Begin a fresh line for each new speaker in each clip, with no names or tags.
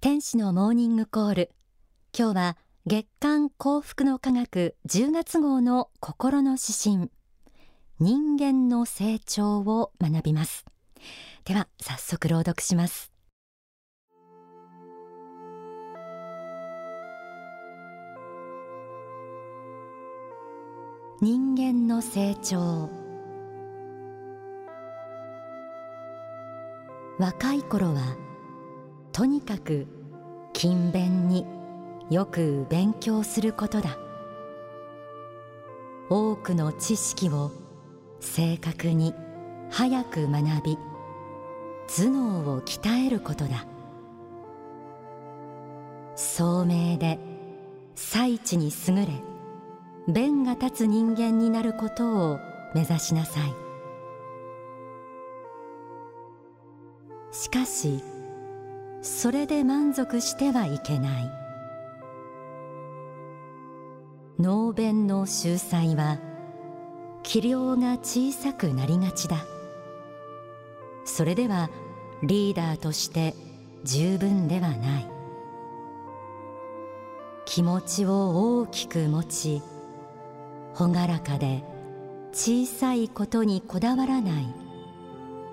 天使のモーニングコール。今日は月刊幸福の科学10月号の心の指針。人間の成長を学びます。では早速朗読します。人間の成長。若い頃はとにかく勤勉によく勉強することだ。多くの知識を正確に早く学び頭脳を鍛えることだ。聡明で最地に優れ弁が立つ人間になることを目指しなさい。しかしそれで満足してはいけない。能弁の秀才は器量が小さくなりがちだ。それではリーダーとして十分ではない。気持ちを大きく持ち朗らかで小さいことにこだわらない。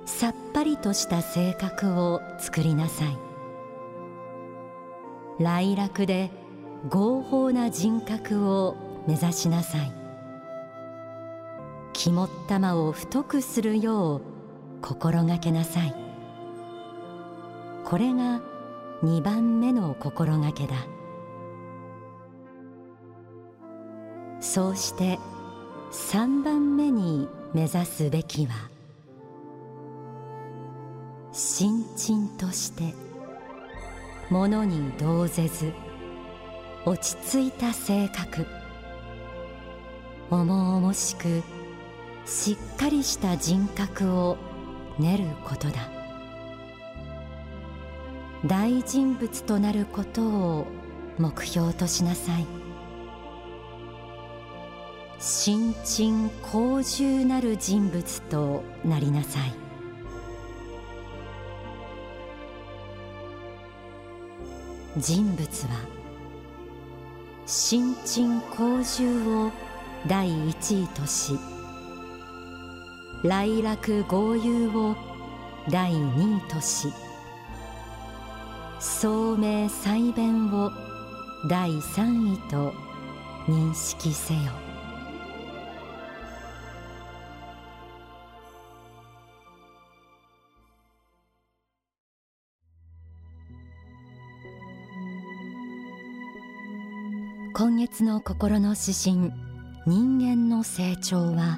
さっぱりとした性格を作りなさい。来楽で合法な人格を目指しなさい。肝っ玉を太くするよう心がけなさい。これが2番目の心がけだ。そうして3番目に目指すべきは新陳として物に動ぜず落ち着いた性格。重々しくしっかりした人格を練ることだ。大人物となることを目標としなさい。新陳公従なる人物となりなさい。人物は新陳公獣を第一位とし来楽豪遊を第二位とし聡明細弁を第三位と認識せよ。今月の心の指針人間の成長は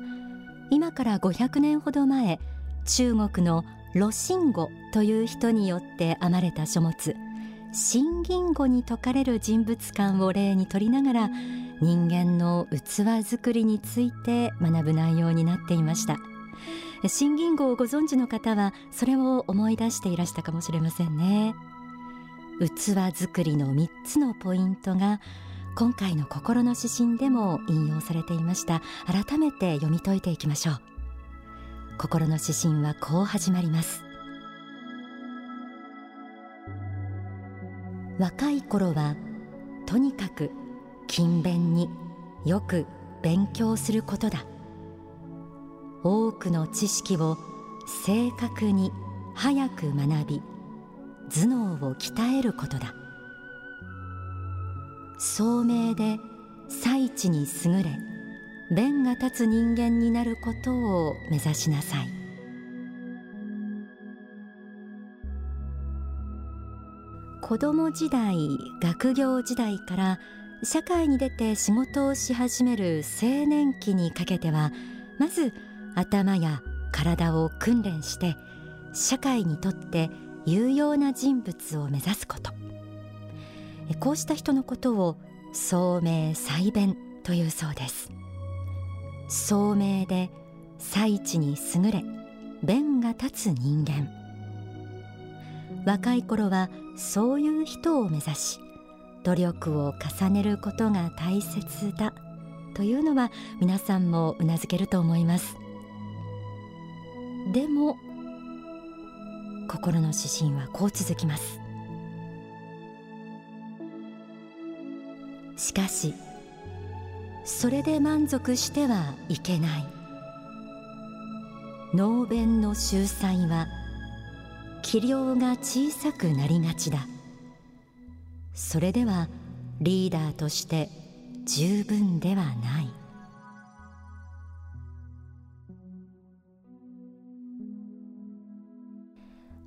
今から500年ほど前中国の盧信吾という人によって編まれた書物。新銀語に説かれる人物観を例にとりながら人間の器作りについて学ぶ内容になっていました。新銀語をご存知の方はそれを思い出していらしたかもしれませんね。器作りの3つのポイントが今回の心の指針でも引用されていました。改めて読み解いていきましょう。心の指針はこう始まります。若い頃はとにかく勤勉によく勉強することだ。多くの知識を正確に早く学び頭脳を鍛えることだ。聡明で最地に優れ弁が立つ人間になることを目指しなさい。子供時代学業時代から社会に出て仕事をし始める青年期にかけてはまず頭や体を訓練して社会にとって有用な人物を目指すこと。こうした人のことを聡明細弁というそうです。聡明で最地に優れ弁が立つ人間。若い頃はそういう人を目指し努力を重ねることが大切だというのは皆さんもうなずけると思います。でも心の指針はこう続きます。しかしそれで満足してはいけない。能弁の秀才は器量が小さくなりがちだ。それではリーダーとして十分ではない。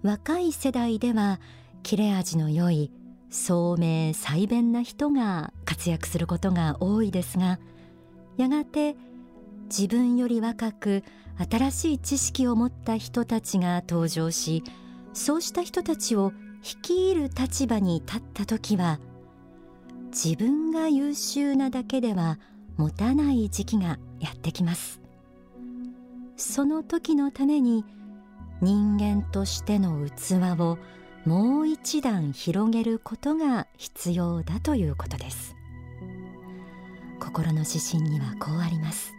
若い世代では切れ味の良い聡明細弁な人が活躍することが多いですがやがて自分より若く新しい知識を持った人たちが登場しそうした人たちを率いる立場に立った時は自分が優秀なだけでは持たない時期がやってきます。その時のために人間としての器をもう一段広げることが必要だということです。心の指針にはこうあります。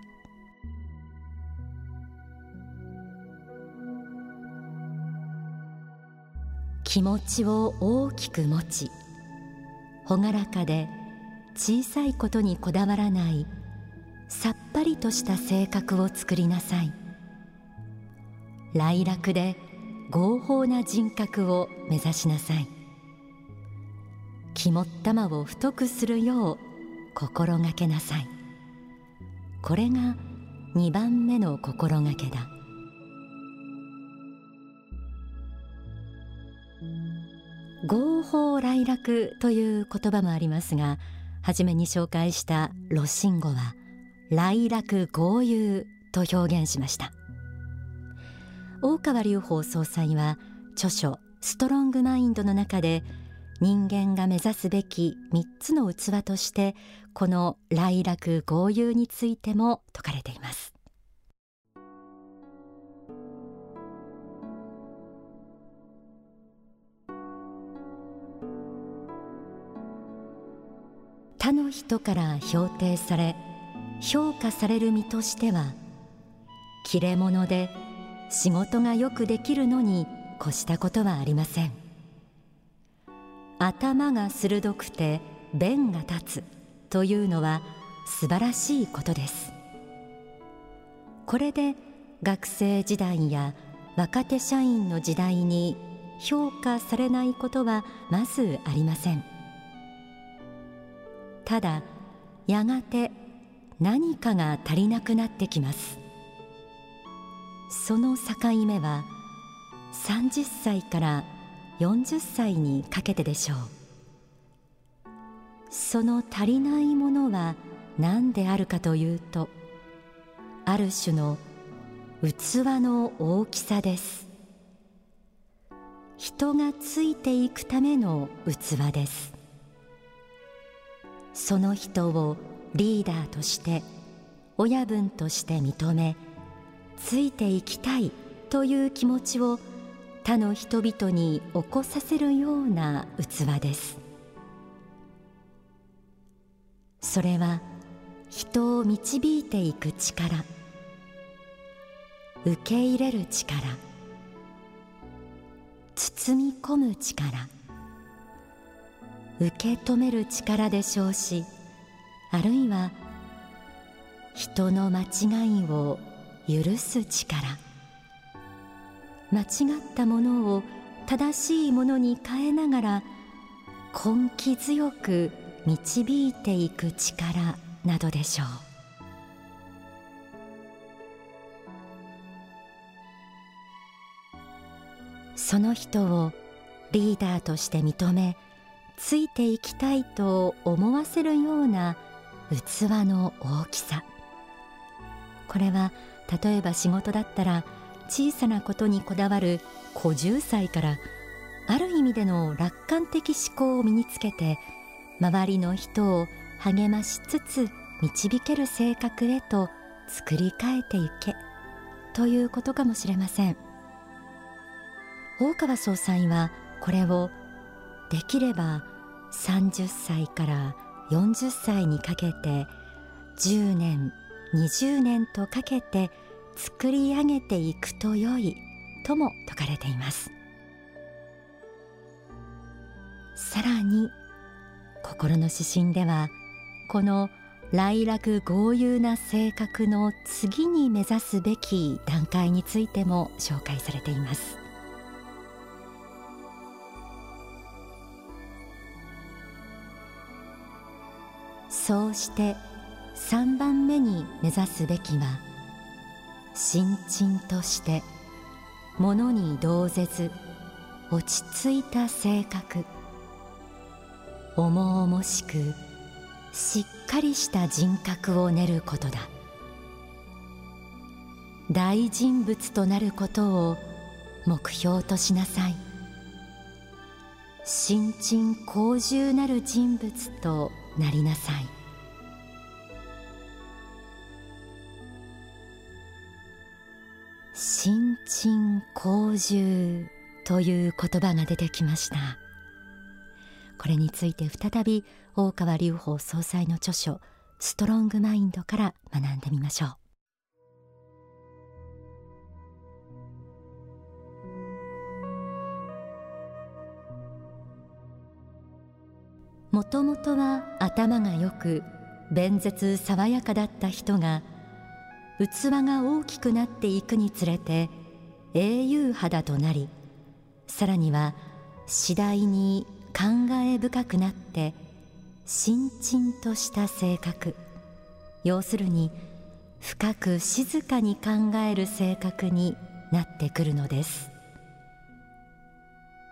気持ちを大きく持ち朗らかで小さいことにこだわらないさっぱりとした性格を作りなさい。来楽で合法な人格を目指しなさい。肝っ玉を太くするよう心がけなさい。これが2番目の心がけだ。合法来楽という言葉もありますが初めに紹介した露心語は来楽合遊と表現しました。大川隆法総裁は著書ストロングマインドの中で人間が目指すべき3つの器としてこの来楽豪遊についても説かれています。他の人から評定され評価される身としては切れ者で仕事がよくできるのに越したことはありません。頭が鋭くて弁が立つというのは素晴らしいことです。これで学生時代や若手社員の時代に評価されないことはまずありません。ただやがて何かが足りなくなってきます。その境目は30歳から40歳にかけてでしょう。その足りないものは何であるかというとある種の器の大きさです。人がついていくための器です。その人をリーダーとして親分として認めついていきたいという気持ちを他の人々に起こさせるような器です。それは人を導いていく力。受け入れる力。包み込む力。受け止める力でしょうしあるいは人の間違いを許す力。間違ったものを正しいものに変えながら根気強く導いていく力などでしょう。その人をリーダーとして認めついていきたいと思わせるような器の大きさ。これは例えば仕事だったら小さなことにこだわる小10歳からある意味での楽観的思考を身につけて周りの人を励ましつつ導ける性格へと作り変えていけということかもしれません。大川総裁はこれをできれば30歳から40歳にかけて10年20年とかけて作り上げていくと良いとも説かれています。さらに心の指針ではこの来楽豪遊な性格の次に目指すべき段階についても紹介されています。そうして3番目に目指すべきは新陳として物に動ぜず落ち着いた性格重々しくしっかりした人格を練ることだ。大人物となることを目標としなさい。新陳公従なる人物となりなさい。新陳公従という言葉が出てきました。これについて再び大川隆法総裁の著書ストロングマインドから学んでみましょう。もともとは頭がよく弁舌爽やかだった人が器が大きくなっていくにつれて英雄肌となりさらには次第に考え深くなって新陳とした性格。要するに深く静かに考える性格になってくるのです。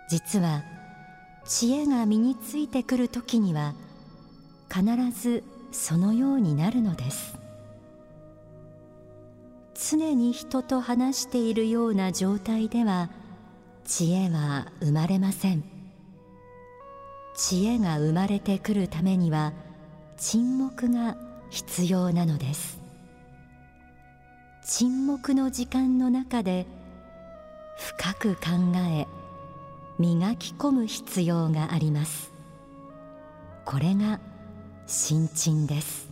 実は知恵が身についてくる時には必ずそのようになるのです。常に人と話しているような状態では知恵は生まれません。知恵が生まれてくるためには沈黙が必要なのです。沈黙の時間の中で深く考え磨き込む必要があります。これが新陳です。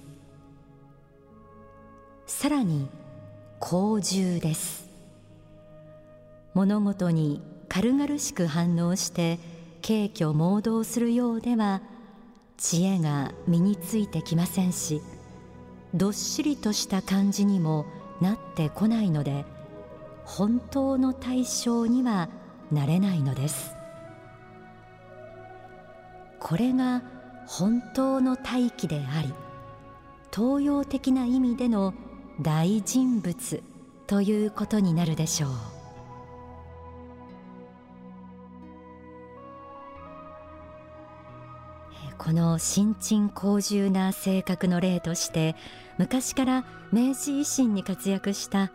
さらに公従です。物事に軽々しく反応して軽挙盲導するようでは知恵が身についてきませんしどっしりとした感じにもなってこないので本当の対象にはなれないのです。これが本当の大気であり東洋的な意味での大人物ということになるでしょう。この新陳公従な性格の例として昔から明治維新に活躍した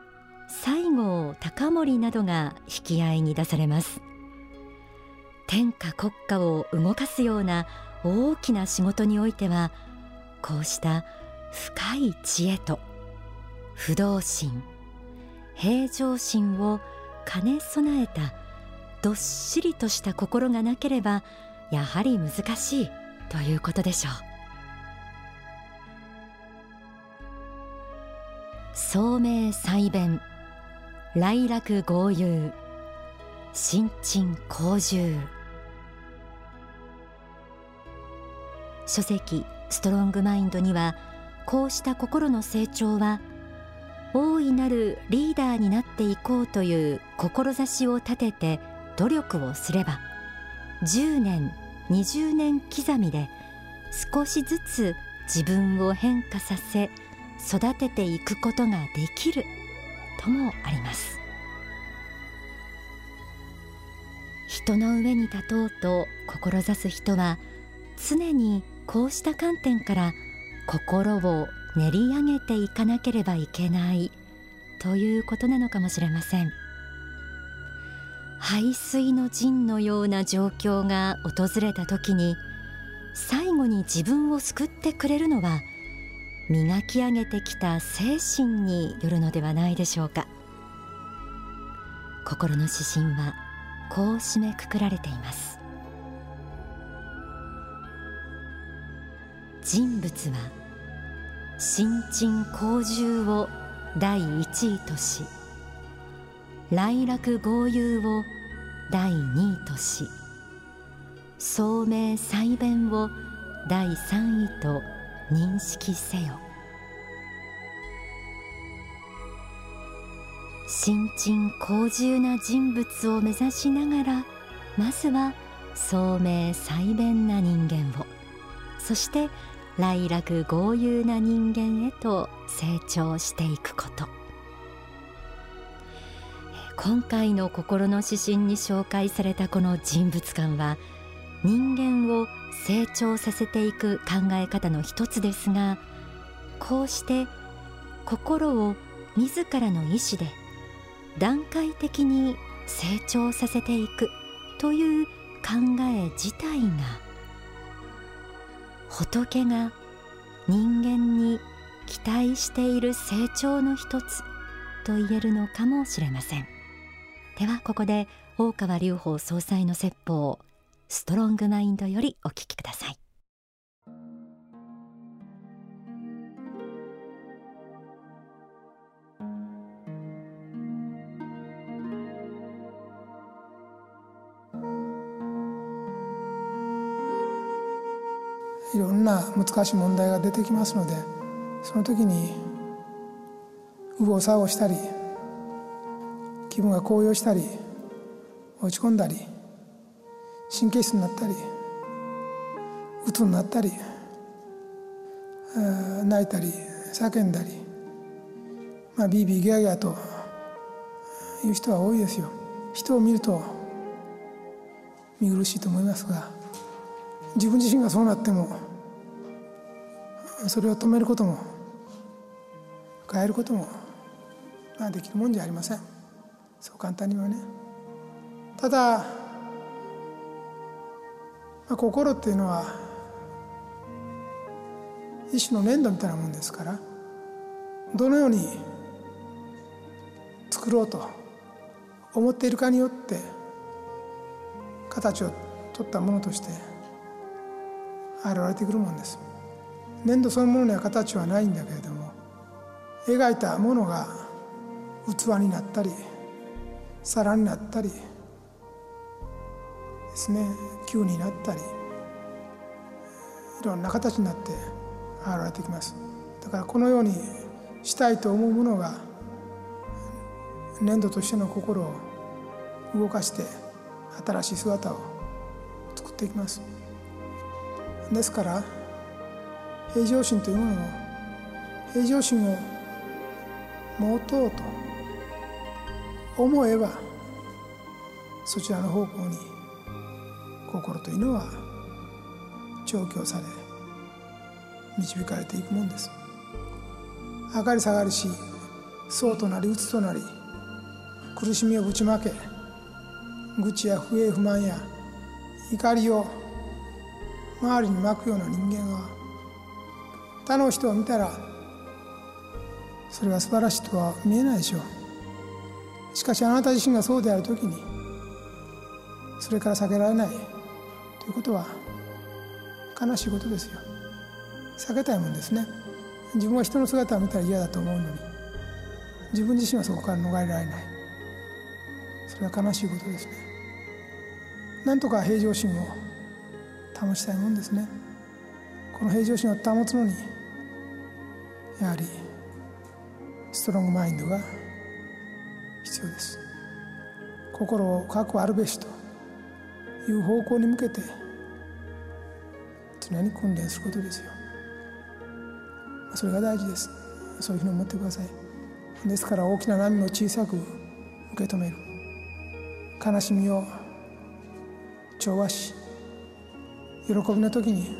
西郷隆盛などが引き合いに出されます。天下国家を動かすような大きな仕事においてはこうした深い知恵と不動心。平常心を兼ね備えたどっしりとした心がなければやはり難しいということでしょう。聡明細弁来楽豪遊新陳公従書籍ストロングマインドにはこうした心の成長は大いなるリーダーになっていこうという志を立てて努力をすれば10年20年刻みで少しずつ自分を変化させ育てていくことができるともあります。人の上に立とうと志す人は常にこうした観点から心を練り上げていかなければいけないということなのかもしれません。排水の陣のような状況が訪れた時に最後に自分を救ってくれるのは磨き上げてきた精神によるのではないでしょうか心の指針はこう締めくくられています人物は新陳公従を第一位とし来楽豪遊を第2位とし聡明細弁を第3位と認識せよ。新陳公重な人物を目指しながらまずは聡明細弁な人間を。そして来楽豪遊な人間へと成長していくこと。今回の心の指針に紹介されたこの人物観は人間を成長させていく考え方の一つですがこうして心を自らの意志で段階的に成長させていくという考え自体が仏が人間に期待している成長の一つと言えるのかもしれません。ではここで大川隆法総裁の説法ストロングマインドよりお聞きください。
いろんな難しい問題が出てきますのでその時に右往左往したり気分が高揚したり落ち込んだり神経質になったり鬱になったり泣いたり叫んだりまあビービーギャーギャーという人は多いですよ。人を見ると見苦しいと思いますが自分自身がそうなってもそれを止めることも変えることもまあできるもんじゃありません。そう簡単にはね。ただ、まあ、心っていうのは一種の粘土みたいなもんですからどのように作ろうと思っているかによって形を取ったものとして現れてくるもんです。粘土そのものには形はないんだけれども描いたものが器になったり皿になったりですね球になったりいろんな形になって現れてきます。だからこのようにしたいと思うものが粘土としての心を動かして新しい姿を作っていきます。ですから平常心というものも平常心を持とうと思えばそちらの方向に心というのは調教され導かれていくもんです。上がり下がりしそうとなり鬱となり苦しみをぶちまけ愚痴や不平不満や怒りを周りにまくような人間は他の人を見たらそれは素晴らしいとは見えないでしょう。しかしあなた自身がそうである時にそれから避けられないということは悲しいことですよ。避けたいもんですね。自分は人の姿を見たら嫌だと思うのに自分自身はそこから逃れられない。それは悲しいことですね。なんとか平常心を保ちたいもんですね。この平常心を保つのにやはりストロングマインドが必要です。心を確あるべしという方向に向けて常に訓練することですよ。それが大事です。そういうふうに思ってください。ですから大きな波も小さく受け止める。悲しみを調和し喜びの時に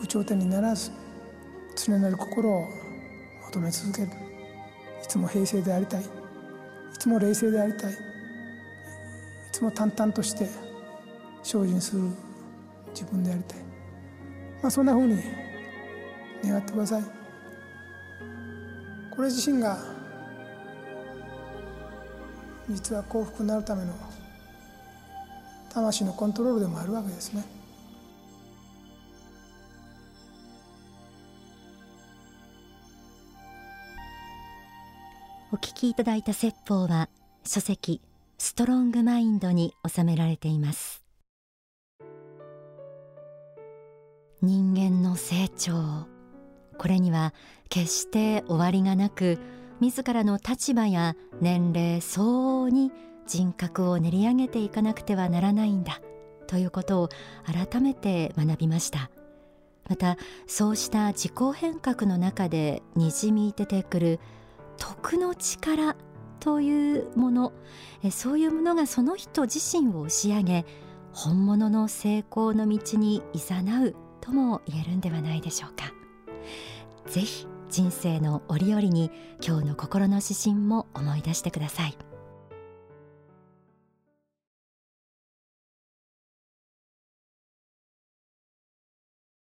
有頂天にならず常なる心を求め続ける。いつも平静でありたい。いつも冷静でありたい。いつも淡々として精進する自分でありたい、まあ、そんなふうに願ってください。これ自身が実は幸福になるための魂のコントロールでもあるわけですね。
お聞きいただいた説法は書籍ストロングマインドに収められています。人間の成長。これには決して終わりがなく自らの立場や年齢相応に人格を練り上げていかなくてはならないんだということを改めて学びました。またそうした自己変革の中でにじみ出てくる徳の力というもの。そういうものがその人自身を押し上げ本物の成功の道にいざなうとも言えるんではないでしょうか。ぜひ人生の折々に今日の心の指針も思い出してください。